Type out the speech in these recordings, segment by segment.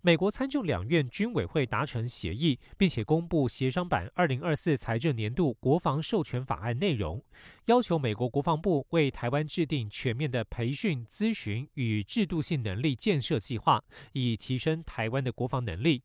美国参众两院军委会达成协议，并且公布协商版二零二四财政年度国防授权法案内容，要求美国国防部为台湾制定全面的培训、咨询与制度性能力建设计划，以提升台湾的国防能力。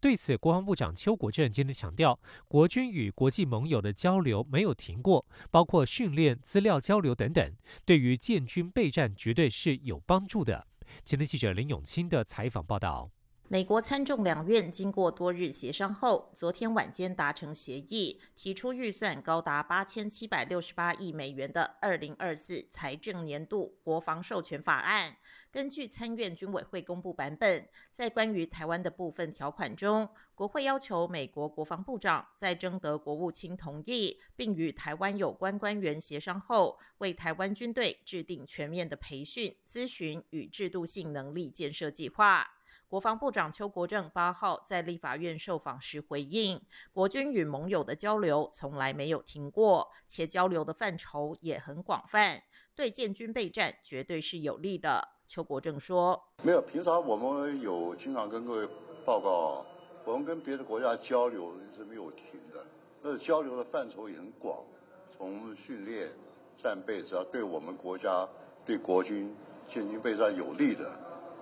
对此，国防部长邱国正今天强调，国军与国际盟友的交流没有停过，包括训练、资料交流等等，对于建军备战绝对是有帮助的。今天记者林永清的采访报道。美国参众两院经过多日协商后，昨天晚间达成协议，提出预算高达八千七百六十八亿美元的二零二四财政年度国防授权法案。根据参院军委会公布版本，在关于台湾的部分条款中，国会要求美国国防部长在征得国务卿同意，并与台湾有关官员协商后，为台湾军队制定全面的培训、咨询与制度性能力建设计划。国防部长邱国正八号在立法院受访时回应，国军与盟友的交流从来没有停过，且交流的范畴也很广泛，对建军备战绝对是有利的。邱国正说：“没有，平常我们有经常跟各位报告，我们跟别的国家交流是没有停的，那交流的范畴也很广，从训练、战备，只要对我们国家、对国军建军备战有利的。”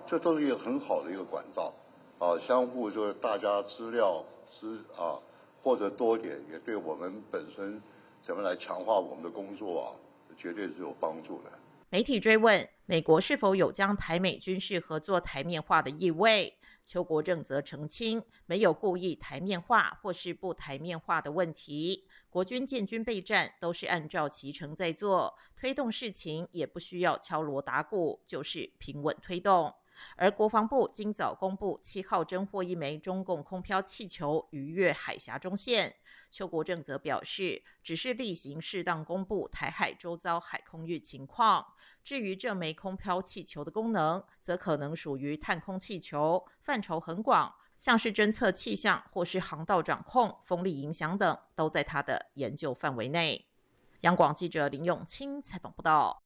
这都是一个很好的一个管道，啊，相互就是大家资料资啊，或者多点，也对我们本身怎么来强化我们的工作啊，绝对是有帮助的。媒体追问美国是否有将台美军事合作台面化的意味，邱国正则澄清，没有故意台面化或是不台面化的问题。国军建军备战都是按照其程在做，推动事情也不需要敲锣打鼓，就是平稳推动。而国防部今早公布，七号侦获一枚中共空飘气球逾越海峡中线。邱国正则表示，只是例行适当公布台海周遭海空域情况。至于这枚空飘气球的功能，则可能属于探空气球，范畴很广，像是侦测气象或是航道掌控、风力影响等，都在他的研究范围内。央广记者林永清采访报道。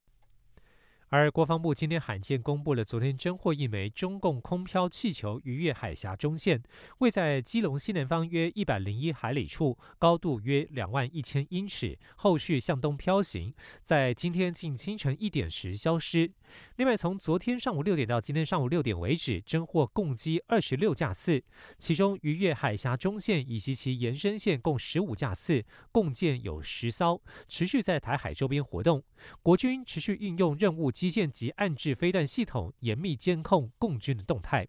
而国防部今天罕见公布了昨天侦获一枚中共空飘气球逾越海峡中线，位在基隆西南方约一百零一海里处，高度约两万一千英尺，后续向东飘行，在今天近清晨一点时消失。另外，从昨天上午六点到今天上午六点为止，侦获共机二十六架次，其中逾越海峡中线以及其延伸线共十五架次，共建有十艘，持续在台海周边活动。国军持续运用任务。基建及暗制飞弹系统严密监控共军的动态。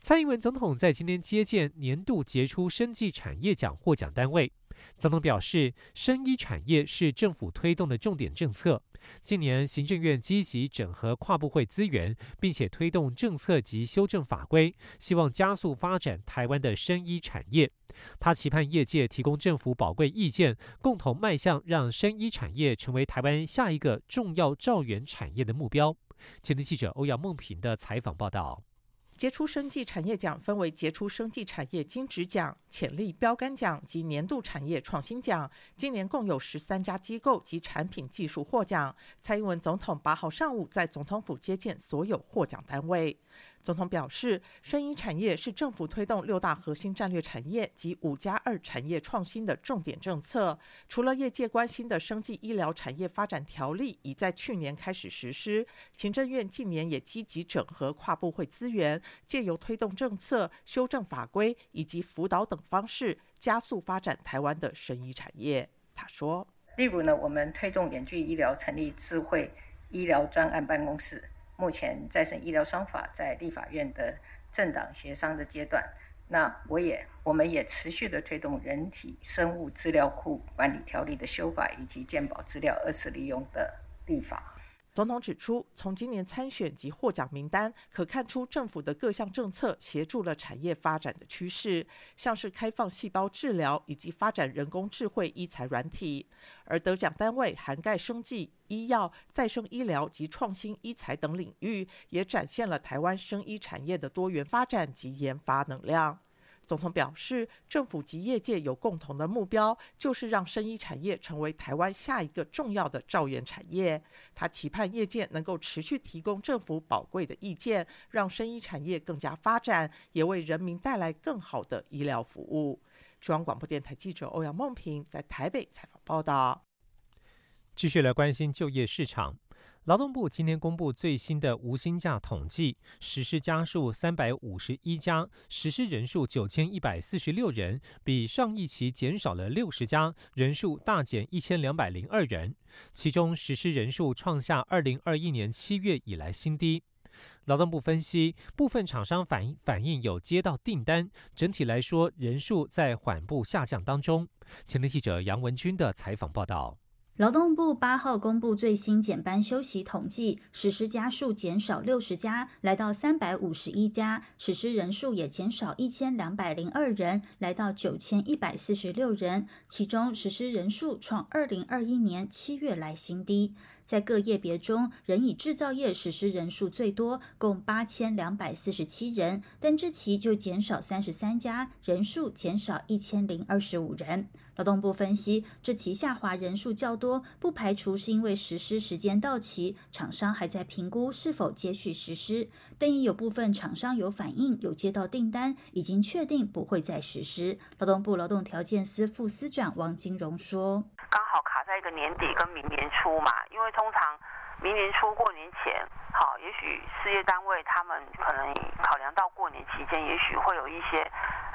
蔡英文总统在今天接见年度杰出生技产业奖获奖单位。总统表示，生医产业是政府推动的重点政策。近年，行政院积极整合跨部会资源，并且推动政策及修正法规，希望加速发展台湾的生医产业。他期盼业界提供政府宝贵意见，共同迈向让生医产业成为台湾下一个重要兆源产业的目标。前天记者欧阳梦平的采访报道。杰出生技产业奖分为杰出生技产业金质奖、潜力标杆奖及年度产业创新奖。今年共有十三家机构及产品技术获奖。蔡英文总统八号上午在总统府接见所有获奖单位。总统表示，生医产业是政府推动六大核心战略产业及五加二产业创新的重点政策。除了业界关心的生技医疗产业发展条例已在去年开始实施，行政院近年也积极整合跨部会资源，借由推动政策、修正法规以及辅导等方式，加速发展台湾的生医产业。他说，例如呢，我们推动远距医疗成立智慧医疗专案办公室。目前再生医疗双法在立法院的政党协商的阶段，那我也我们也持续的推动人体生物资料库管理条例的修法，以及健保资料二次利用的立法。总统指出，从今年参选及获奖名单可看出，政府的各项政策协助了产业发展的趋势，像是开放细胞治疗以及发展人工智慧医材软体。而得奖单位涵盖生技、医药、再生医疗及创新医材等领域，也展现了台湾生医产业的多元发展及研发能量。总统表示，政府及业界有共同的目标，就是让生医产业成为台湾下一个重要的兆元产业。他期盼业界能够持续提供政府宝贵的意见，让生医产业更加发展，也为人民带来更好的医疗服务。中央广播电台记者欧阳梦平在台北采访报道。继续来关心就业市场。劳动部今天公布最新的无薪假统计，实施家数三百五十一家，实施人数九千一百四十六人，比上一期减少了六十家，人数大减一千两百零二人。其中实施人数创下二零二一年七月以来新低。劳动部分析，部分厂商反映反映有接到订单，整体来说人数在缓步下降当中。前天记者杨文军的采访报道。劳动部八号公布最新减班休息统计，实施家数减少六十家，来到三百五十一家；实施人数也减少一千两百零二人，来到九千一百四十六人。其中实施人数创二零二一年七月来新低。在各业别中，仍以制造业实施人数最多，共八千两百四十七人，但这期就减少三十三家，人数减少一千零二十五人。劳动部分析，这期下滑人数较多，不排除是因为实施时间到期，厂商还在评估是否接续实施。但也有部分厂商有反映，有接到订单，已经确定不会再实施。劳动部劳动条件司副司长王金荣说：“刚好卡在一个年底跟明年初嘛，因为通常明年初过年前，好，也许事业单位他们可能考量到过年期间，也许会有一些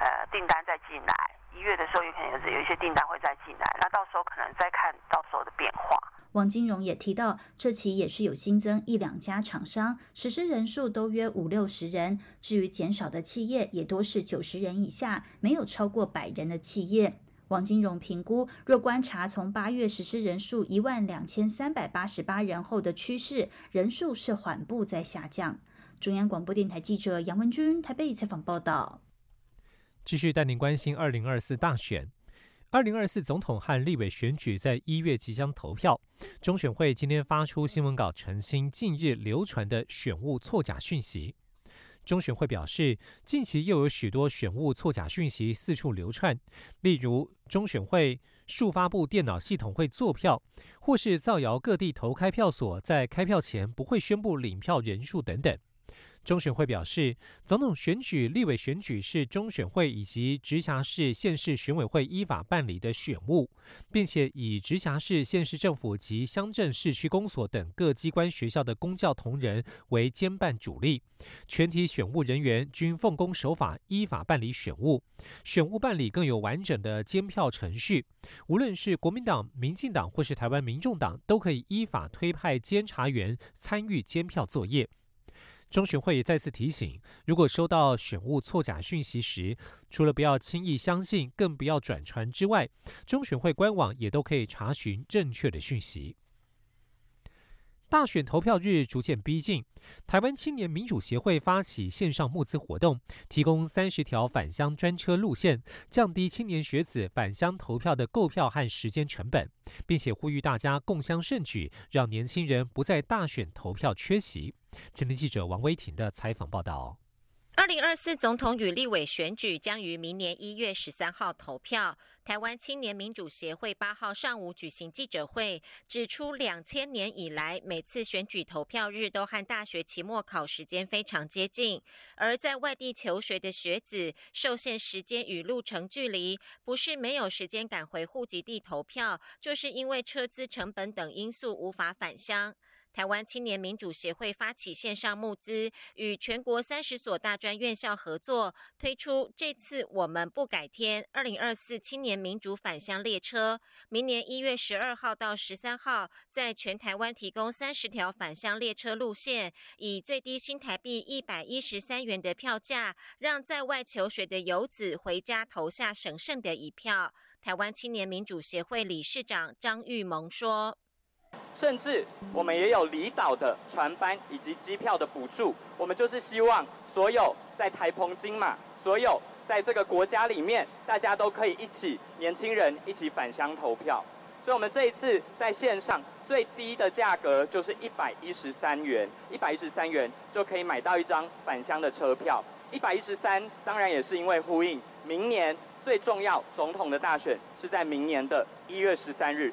呃订单再进来。”一月的时候，有可能有有一些订单会再进来，那到时候可能再看到时候的变化。王金荣也提到，这期也是有新增一两家厂商，实施人数都约五六十人。至于减少的企业，也多是九十人以下，没有超过百人的企业。王金荣评估，若观察从八月实施人数一万两千三百八十八人后的趋势，人数是缓步在下降。中央广播电台记者杨文君台北采访报道。继续带您关心二零二四大选，二零二四总统和立委选举在一月即将投票。中选会今天发出新闻稿澄清近日流传的选务错假讯息。中选会表示，近期又有许多选务错假讯息四处流窜，例如中选会数发布电脑系统会做票，或是造谣各地投开票所在开票前不会宣布领票人数等等。中选会表示，总统选举、立委选举是中选会以及直辖市、县市选委会依法办理的选务，并且以直辖市、县市政府及乡镇市区公所等各机关学校的公教同仁为监办主力，全体选务人员均奉公守法，依法办理选务。选务办理更有完整的监票程序，无论是国民党、民进党或是台湾民众党，都可以依法推派监察员参与监票作业。中选会也再次提醒，如果收到选务错假讯息时，除了不要轻易相信，更不要转传之外，中选会官网也都可以查询正确的讯息。大选投票日逐渐逼近，台湾青年民主协会发起线上募资活动，提供三十条返乡专车路线，降低青年学子返乡投票的购票和时间成本，并且呼吁大家共襄盛举，让年轻人不在大选投票缺席。今天记者王威婷的采访报道。二零二四总统与立委选举将于明年一月十三号投票。台湾青年民主协会八号上午举行记者会，指出两千年以来，每次选举投票日都和大学期末考时间非常接近。而在外地求学的学子，受限时间与路程距离，不是没有时间赶回户籍地投票，就是因为车资成本等因素无法返乡。台湾青年民主协会发起线上募资，与全国三十所大专院校合作，推出这次我们不改天二零二四青年民主返乡列车。明年一月十二号到十三号，在全台湾提供三十条返乡列车路线，以最低新台币一百一十三元的票价，让在外求学的游子回家投下神圣的一票。台湾青年民主协会理事长张玉萌说。甚至我们也有离岛的船班以及机票的补助。我们就是希望所有在台澎金马，所有在这个国家里面，大家都可以一起，年轻人一起返乡投票。所以，我们这一次在线上最低的价格就是一百一十三元，一百一十三元就可以买到一张返乡的车票。一百一十三，当然也是因为呼应明年最重要总统的大选是在明年的一月十三日。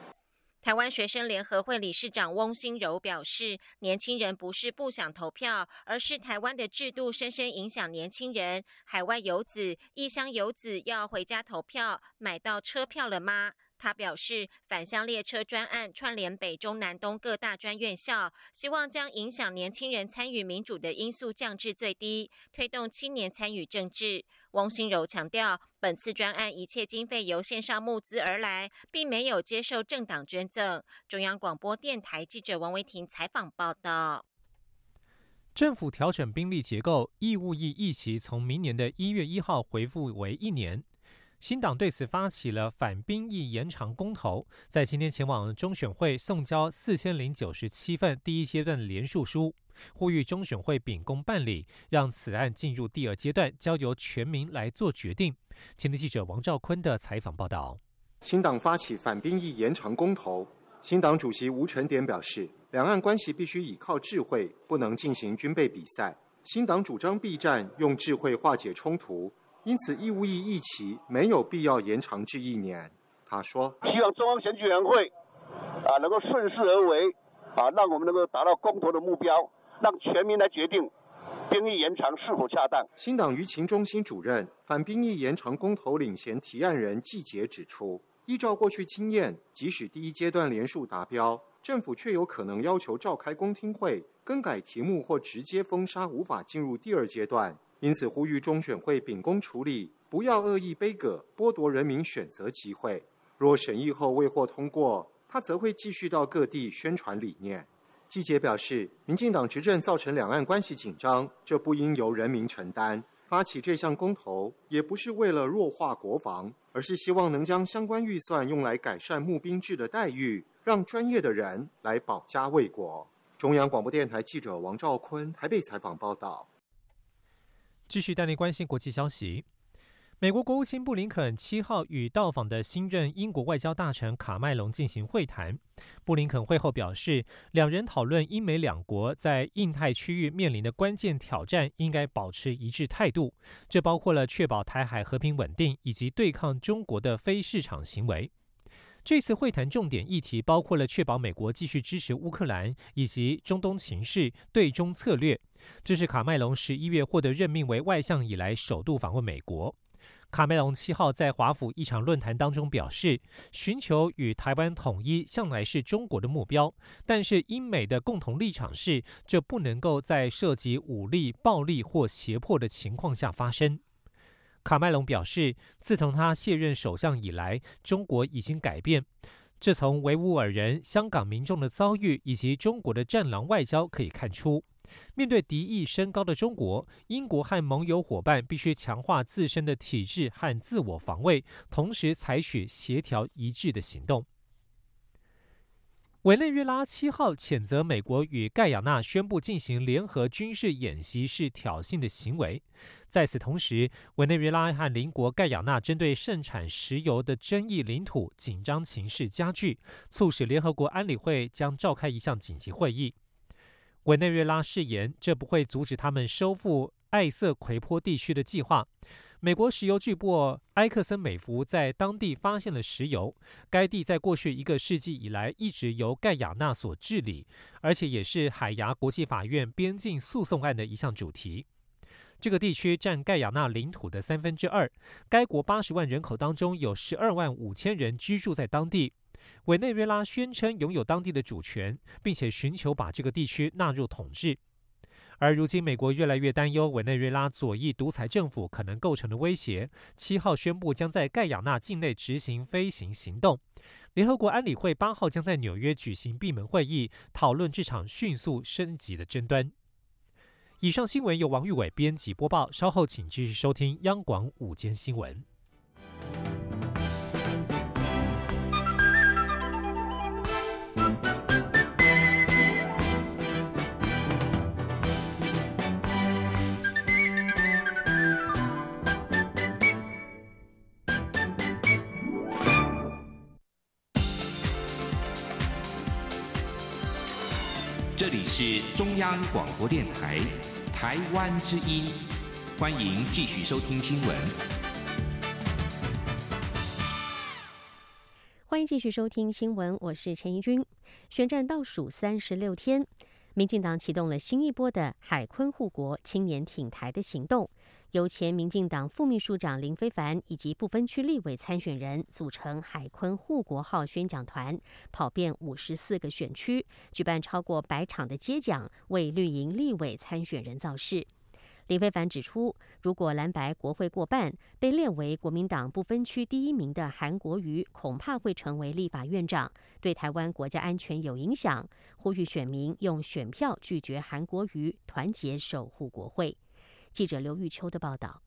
台湾学生联合会理事长翁新柔表示，年轻人不是不想投票，而是台湾的制度深深影响年轻人。海外游子、异乡游子要回家投票，买到车票了吗？他表示，返乡列车专案串联北中南东各大专院校，希望将影响年轻人参与民主的因素降至最低，推动青年参与政治。翁新柔强调，本次专案一切经费由线上募资而来，并没有接受政党捐赠。中央广播电台记者王维婷采访报道。政府调整兵力结构，义务役役期从明年的一月一号回复为一年。新党对此发起了反兵役延长公投，在今天前往中选会送交四千零九十七份第一阶段联署书，呼吁中选会秉公办理，让此案进入第二阶段，交由全民来做决定。前天记者王兆坤的采访报道。新党发起反兵役延长公投，新党主席吴成典表示，两岸关系必须倚靠智慧，不能进行军备比赛。新党主张避战，用智慧化解冲突。因此，义务役役期没有必要延长至一年。他说：“希望中央选举委员会啊能够顺势而为，啊让我们能够达到公投的目标，让全民来决定兵役延长是否恰当。”新党舆情中心主任、反兵役延长公投领衔提案人季杰指出，依照过去经验，即使第一阶段连数达标，政府却有可能要求召开公听会、更改题目或直接封杀，无法进入第二阶段。因此，呼吁中选会秉公处理，不要恶意背葛，剥夺人民选择机会。若审议后未获通过，他则会继续到各地宣传理念。季杰表示，民进党执政造成两岸关系紧张，这不应由人民承担。发起这项公投，也不是为了弱化国防，而是希望能将相关预算用来改善募兵制的待遇，让专业的人来保家卫国。中央广播电台记者王兆坤台北采访报道。继续带您关心国际消息。美国国务卿布林肯七号与到访的新任英国外交大臣卡麦隆进行会谈。布林肯会后表示，两人讨论英美两国在印太区域面临的关键挑战，应该保持一致态度。这包括了确保台海和平稳定，以及对抗中国的非市场行为。这次会谈重点议题包括了确保美国继续支持乌克兰以及中东情势对中策略。这是卡麦隆十一月获得任命为外相以来首度访问美国。卡梅隆七号在华府一场论坛当中表示，寻求与台湾统一向来是中国的目标，但是英美的共同立场是，这不能够在涉及武力、暴力或胁迫的情况下发生。卡麦隆表示，自从他卸任首相以来，中国已经改变。这从维吾尔人、香港民众的遭遇以及中国的“战狼外交”可以看出。面对敌意升高的中国，英国和盟友伙伴必须强化自身的体制和自我防卫，同时采取协调一致的行动。委内瑞拉七号谴责美国与盖亚纳宣布进行联合军事演习是挑衅的行为。在此同时，委内瑞拉和邻国盖亚纳针对盛产石油的争议领土紧张情势加剧，促使联合国安理会将召开一项紧急会议。委内瑞拉誓言，这不会阻止他们收复艾瑟奎坡地区的计划。美国石油巨擘埃克森美孚在当地发现了石油，该地在过去一个世纪以来一直由盖亚纳所治理，而且也是海牙国际法院边境诉讼案的一项主题。这个地区占盖亚纳领土的三分之二，该国八十万人口当中有十二万五千人居住在当地。委内瑞拉宣称拥有当地的主权，并且寻求把这个地区纳入统治。而如今，美国越来越担忧委内瑞拉左翼独裁政府可能构成的威胁。七号宣布将在盖亚纳境内执行飞行行动。联合国安理会八号将在纽约举行闭门会议，讨论这场迅速升级的争端。以上新闻由王玉伟编辑播报，稍后请继续收听央广午间新闻。这里是中央广播电台台湾之音，欢迎继续收听新闻。欢迎继续收听新闻，我是陈怡君。选战倒数三十六天，民进党启动了新一波的海坤护国青年挺台的行动。由前民进党副秘书长林非凡以及不分区立委参选人组成海坤护国号宣讲团，跑遍五十四个选区，举办超过百场的接讲，为绿营立委参选人造势。林非凡指出，如果蓝白国会过半，被列为国民党不分区第一名的韩国瑜恐怕会成为立法院长，对台湾国家安全有影响。呼吁选民用选票拒绝韩国瑜，团结守护国会。记者刘玉秋的报道。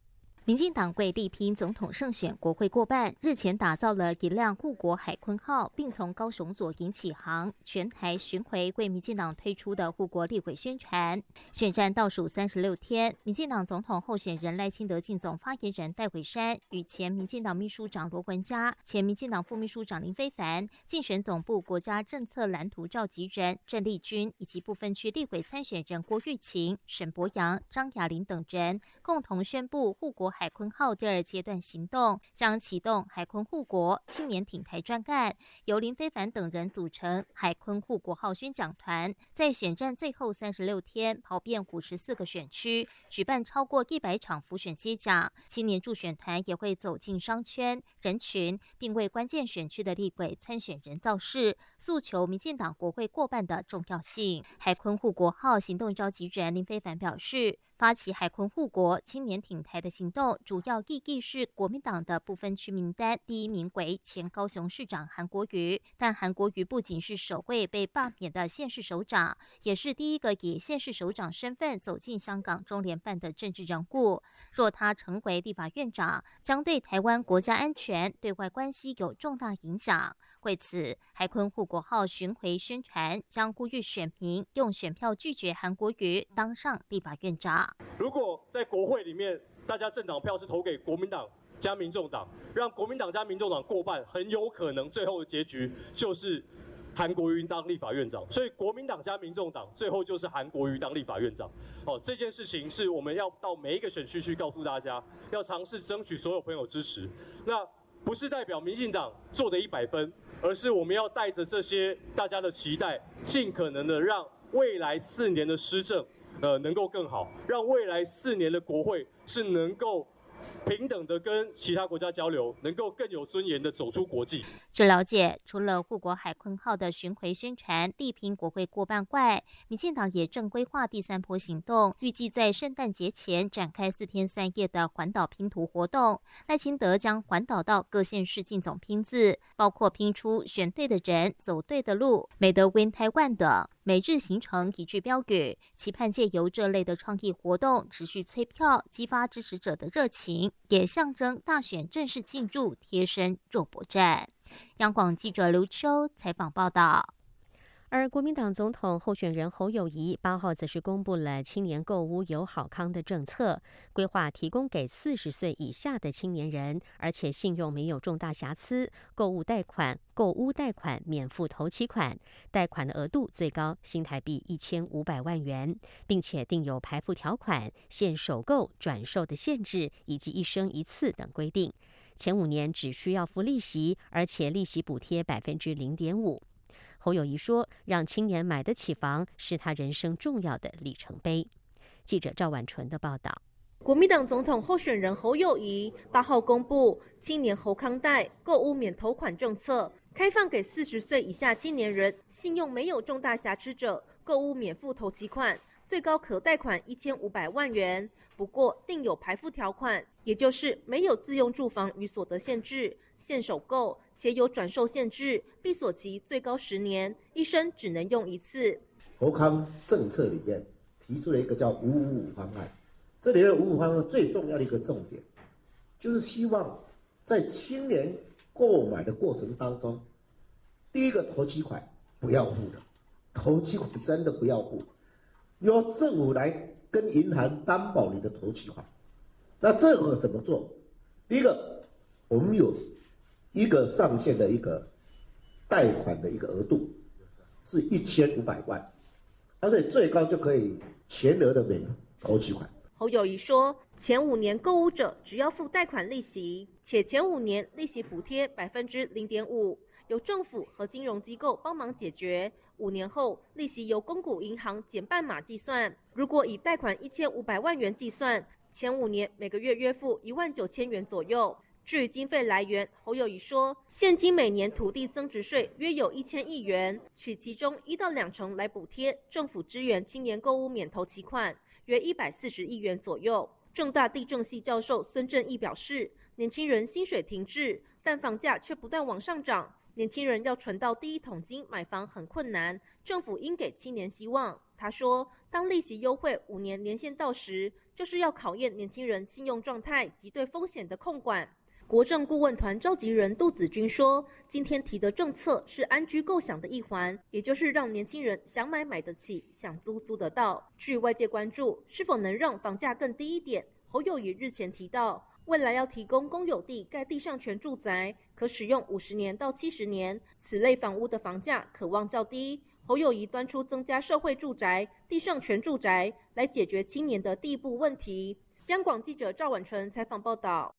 民进党为力拼总统胜选，国会过半，日前打造了一辆护国海坤号，并从高雄左营起航，全台巡回为民进党推出的护国立委宣传。选战倒数三十六天，民进党总统候选人赖清德进总发言人戴伟山与前民进党秘书长罗文嘉、前民进党副秘书长林非凡、竞选总部国家政策蓝图召集人郑丽君以及部分区立委参选人郭玉琴、沈博阳、张雅玲等人，共同宣布护国。海坤号第二阶段行动将启动海坤护国青年挺台专干，由林非凡等人组成海坤护国号宣讲团，在选战最后三十六天跑遍五十四个选区，举办超过一百场浮选接讲。青年助选团也会走进商圈人群，并为关键选区的立委参选人造势，诉求民进党国会过半的重要性。海坤护国号行动召集人林非凡表示。发起海坤护国青年挺台的行动，主要意义是国民党的部分区名单第一名为前高雄市长韩国瑜，但韩国瑜不仅是首位被罢免的县市首长，也是第一个以县市首长身份走进香港中联办的政治人物。若他成为立法院长，将对台湾国家安全、对外关系有重大影响。为此，海坤护国号巡回宣传，将呼吁选民用选票拒绝韩国瑜当上立法院长。如果在国会里面，大家政党票是投给国民党加民众党，让国民党加民众党过半，很有可能最后的结局就是韩国瑜当立法院长。所以，国民党加民众党最后就是韩国瑜当立法院长。哦，这件事情是我们要到每一个选区去告诉大家，要尝试争取所有朋友支持。那不是代表民进党做的一百分。而是我们要带着这些大家的期待，尽可能的让未来四年的施政，呃，能够更好，让未来四年的国会是能够。平等的跟其他国家交流，能够更有尊严的走出国际。据了解，除了护国海坤号的巡回宣传、力拼国会过半外，民进党也正规划第三波行动，预计在圣诞节前展开四天三夜的环岛拼图活动。赖清德将环岛到各县市进总拼字，包括拼出选对的人、走对的路、美德 Win Taiwan 等。每日行程一句标语，期盼借由这类的创意活动持续催票，激发支持者的热情，也象征大选正式进入贴身肉搏战。央广记者刘秋采访报道。而国民党总统候选人侯友谊八号则是公布了青年购屋有好康的政策，规划提供给四十岁以下的青年人，而且信用没有重大瑕疵，购物贷款、购屋贷款免付头期款，贷款的额度最高新台币一千五百万元，并且定有排付条款、限首购、转售的限制以及一生一次等规定。前五年只需要付利息，而且利息补贴百分之零点五。侯友谊说：“让青年买得起房，是他人生重要的里程碑。”记者赵婉纯的报道。国民党总统候选人侯友谊八号公布青年侯康贷购物免头款政策，开放给四十岁以下青年人，信用没有重大瑕疵者，购物免付头期款，最高可贷款一千五百万元。不过，定有排付条款，也就是没有自用住房与所得限制。限首购且有转售限制，闭锁期最高十年，一生只能用一次。国康政策里面提出了一个叫“五五五”方案，这里的“五五”方案最重要的一个重点，就是希望在青年购买的过程当中，第一个头期款不要付的，头期款真的不要付，由政府来跟银行担保你的头期款。那这个怎么做？第一个，我们有。一个上限的一个贷款的一个额度是一千五百万，而且最高就可以全额的免头期款。侯友谊说，前五年购物者只要付贷款利息，且前五年利息补贴百分之零点五，由政府和金融机构帮忙解决。五年后，利息由公股银行减半码计算。如果以贷款一千五百万元计算，前五年每个月约付一万九千元左右。至于经费来源，侯友谊说，现今每年土地增值税约有一千亿元，取其中一到两成来补贴政府支援青年购物免头期款。约一百四十亿元左右。正大地政系教授孙正义表示，年轻人薪水停滞，但房价却不断往上涨，年轻人要存到第一桶金买房很困难，政府应给青年希望。他说，当利息优惠五年年限到时，就是要考验年轻人信用状态及对风险的控管。国政顾问团召集人杜子君说：“今天提的政策是安居构想的一环，也就是让年轻人想买买得起，想租租得到。据外界关注，是否能让房价更低一点？侯友谊日前提到，未来要提供公有地盖地上权住宅，可使用五十年到七十年，此类房屋的房价可望较低。侯友谊端出增加社会住宅、地上权住宅，来解决青年的地步问题。”央广记者赵婉纯采访报道。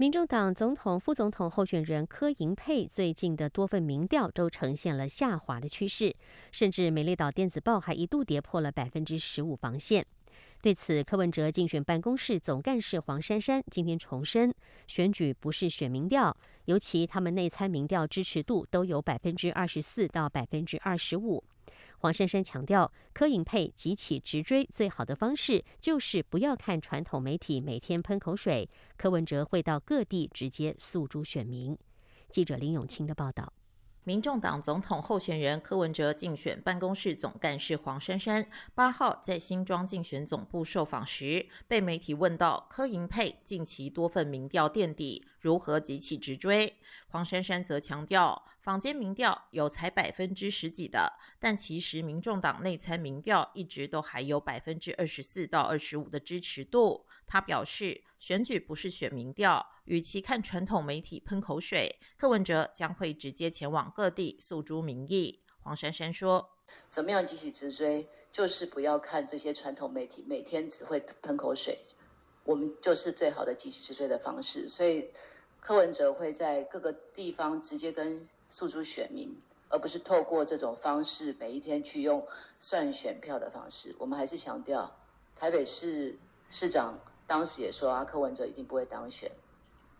民众党总统、副总统候选人柯银佩最近的多份民调都呈现了下滑的趋势，甚至美丽岛电子报还一度跌破了百分之十五防线。对此，柯文哲竞选办公室总干事黄珊珊今天重申，选举不是选民调，尤其他们内参民调支持度都有百分之二十四到百分之二十五。黄珊珊强调，柯影配急起直追最好的方式就是不要看传统媒体每天喷口水。柯文哲会到各地直接诉诸选民。记者林永清的报道。民众党总统候选人柯文哲竞选办公室总干事黄珊珊八号在新庄竞选总部受访时，被媒体问到柯银配近期多份民调垫底，如何急起直追？黄珊珊则强调，坊间民调有才百分之十几的，但其实民众党内参民调一直都还有百分之二十四到二十五的支持度。他表示。选举不是选民调，与其看传统媒体喷口水，柯文哲将会直接前往各地诉诸民意。黄珊珊说：“怎么样急起直追？就是不要看这些传统媒体每天只会喷口水，我们就是最好的急起直追的方式。所以柯文哲会在各个地方直接跟诉诸选民，而不是透过这种方式每一天去用算选票的方式。我们还是强调，台北市市长。”当时也说啊，柯文哲一定不会当选。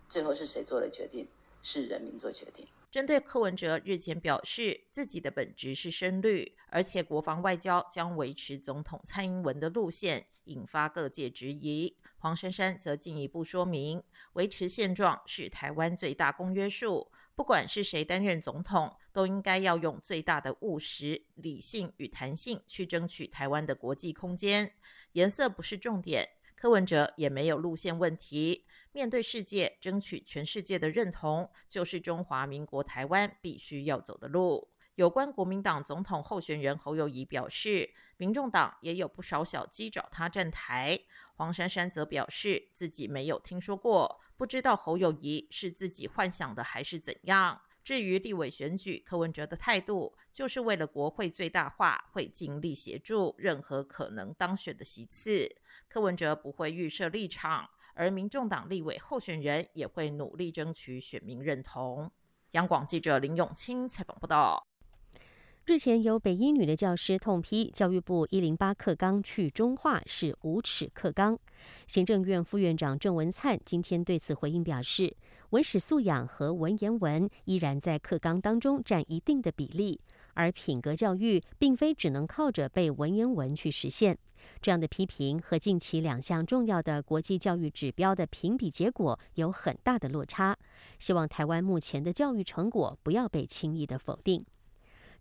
最后是谁做了决定？是人民做决定。针对柯文哲日前表示自己的本职是深绿，而且国防外交将维持总统蔡英文的路线，引发各界质疑。黄珊珊则进一步说明，维持现状是台湾最大公约数。不管是谁担任总统，都应该要用最大的务实、理性与弹性去争取台湾的国际空间。颜色不是重点。柯文哲也没有路线问题，面对世界，争取全世界的认同，就是中华民国台湾必须要走的路。有关国民党总统候选人侯友谊表示，民众党也有不少小鸡找他站台。黄珊珊则表示自己没有听说过，不知道侯友谊是自己幻想的还是怎样。至于立委选举，柯文哲的态度就是为了国会最大化，会尽力协助任何可能当选的席次。柯文哲不会预设立场，而民众党立委候选人也会努力争取选民认同。央广记者林永清采访报道。日前有北一女的教师痛批教育部一零八课纲去中化是无耻课纲。行政院副院长郑文灿今天对此回应表示，文史素养和文言文依然在课纲当中占一定的比例。而品格教育并非只能靠着背文言文去实现，这样的批评和近期两项重要的国际教育指标的评比结果有很大的落差。希望台湾目前的教育成果不要被轻易的否定。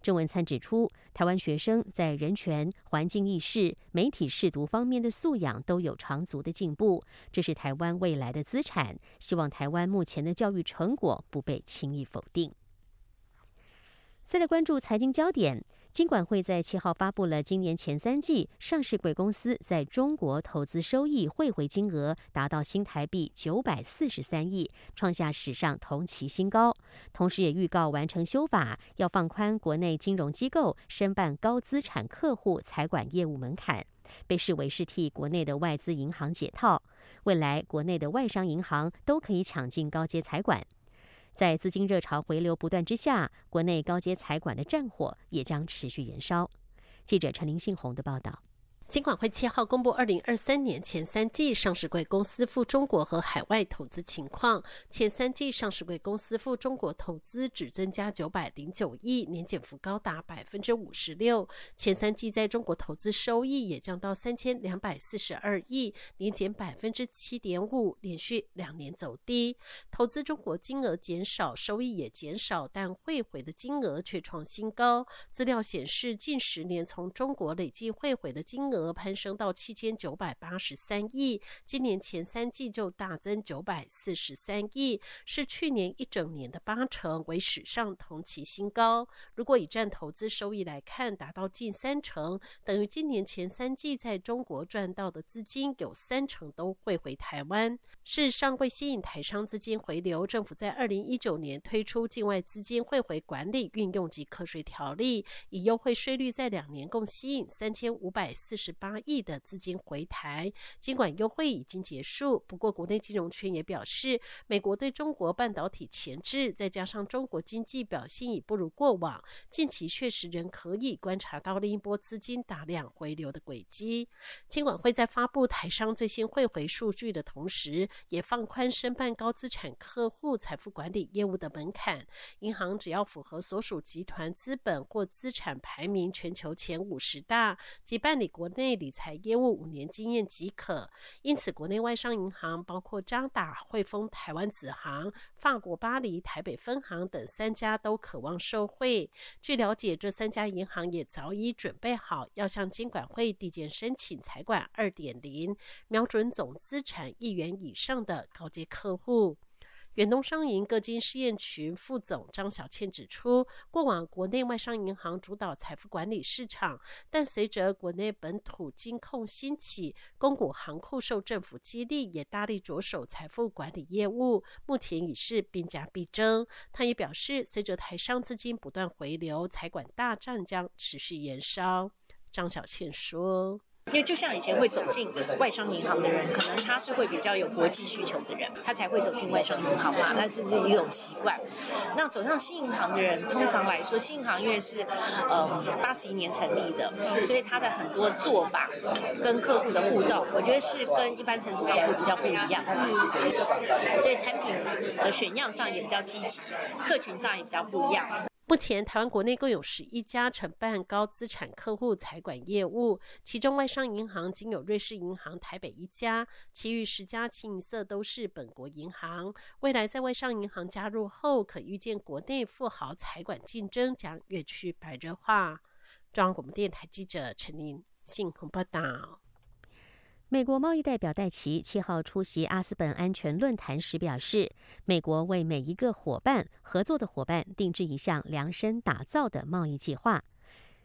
郑文灿指出，台湾学生在人权、环境意识、媒体视读方面的素养都有长足的进步，这是台湾未来的资产。希望台湾目前的教育成果不被轻易否定。再来关注财经焦点，金管会在七号发布了今年前三季上市贵公司在中国投资收益汇回金额达到新台币九百四十三亿，创下史上同期新高。同时，也预告完成修法，要放宽国内金融机构申办高资产客户财管业务门槛，被视为是替国内的外资银行解套。未来，国内的外商银行都可以抢进高阶财管。在资金热潮回流不断之下，国内高阶财管的战火也将持续燃烧。记者陈林信宏的报道。金管会七号公布二零二三年前三季上市柜公司赴中国和海外投资情况。前三季上市柜公司赴中国投资只增加九百零九亿，年减幅高达百分之五十六。前三季在中国投资收益也降到三千两百四十二亿，年减百分之七点五，连续两年走低。投资中国金额减少，收益也减少，但汇回的金额却创新高。资料显示，近十年从中国累计汇回的金额。额攀升到七千九百八十三亿，今年前三季就大增九百四十三亿，是去年一整年的八成，为史上同期新高。如果以占投资收益来看，达到近三成，等于今年前三季在中国赚到的资金有三成都汇回台湾。事实上，为吸引台商资金回流，政府在二零一九年推出境外资金汇回管理运用及课税条例，以优惠税率，在两年共吸引三千五百四十。十八亿的资金回台，尽管优惠已经结束，不过国内金融圈也表示，美国对中国半导体前置，再加上中国经济表现已不如过往，近期确实仍可以观察到另一波资金大量回流的轨迹。金管会在发布台商最新汇回数据的同时，也放宽申办高资产客户财富管理业务的门槛，银行只要符合所属集团资本或资产排名全球前五十大及办理国。内内理财业务五年经验即可，因此国内外商银行包括渣打、汇丰台湾子行、法国巴黎台北分行等三家都渴望受惠。据了解，这三家银行也早已准备好要向监管会递件申请财管二点零，瞄准总资产亿元以上的高阶客户。远东商银各金试验群副总张小倩指出，过往国内外商银行主导财富管理市场，但随着国内本土金控兴起，公股行库受政府激励，也大力着手财富管理业务，目前已是兵家必争。他也表示，随着台商资金不断回流，财管大战将持续延烧。张小倩说。因为就像以前会走进外商银行的人，可能他是会比较有国际需求的人，他才会走进外商银行嘛，那是是一种习惯。那走向新银行的人，通常来说，新银行因为是呃八十一年成立的，所以它的很多做法跟客户的互动，我觉得是跟一般成熟客户比较不一样。所以产品的选样上也比较积极，客群上也比较不一样。目前，台湾国内共有十一家承办高资产客户财管业务，其中外商银行仅有瑞士银行台北一家，其余十家清一色都是本国银行。未来在外商银行加入后，可预见国内富豪财管竞争将越趋白热化。中央广播电台记者陈琳信鸿报道。美国贸易代表戴奇七号出席阿斯本安全论坛时表示，美国为每一个伙伴合作的伙伴定制一项量身打造的贸易计划。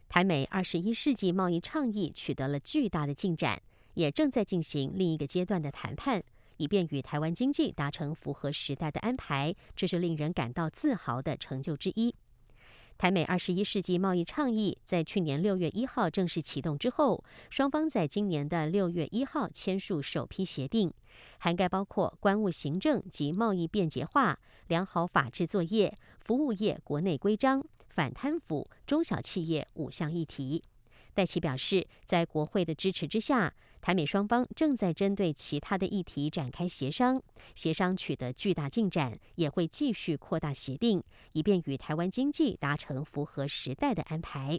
台美二十一世纪贸易倡议取得了巨大的进展，也正在进行另一个阶段的谈判，以便与台湾经济达成符合时代的安排。这是令人感到自豪的成就之一。台美二十一世纪贸易倡议在去年六月一号正式启动之后，双方在今年的六月一号签署首批协定，涵盖包括关务行政及贸易便捷化、良好法制作业、服务业国内规章、反贪腐、中小企业五项议题。戴奇表示，在国会的支持之下。台美双方正在针对其他的议题展开协商，协商取得巨大进展，也会继续扩大协定，以便与台湾经济达成符合时代的安排。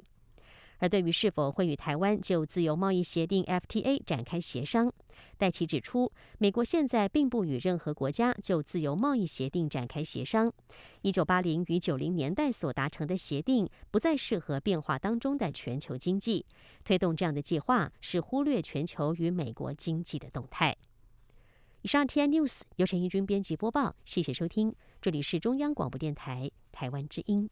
而对于是否会与台湾就自由贸易协定 FTA 展开协商，戴奇指出，美国现在并不与任何国家就自由贸易协定展开协商。一九八零与九零年代所达成的协定不再适合变化当中的全球经济，推动这样的计划是忽略全球与美国经济的动态。以上 T N News 由陈义军编辑播报，谢谢收听，这里是中央广播电台台湾之音。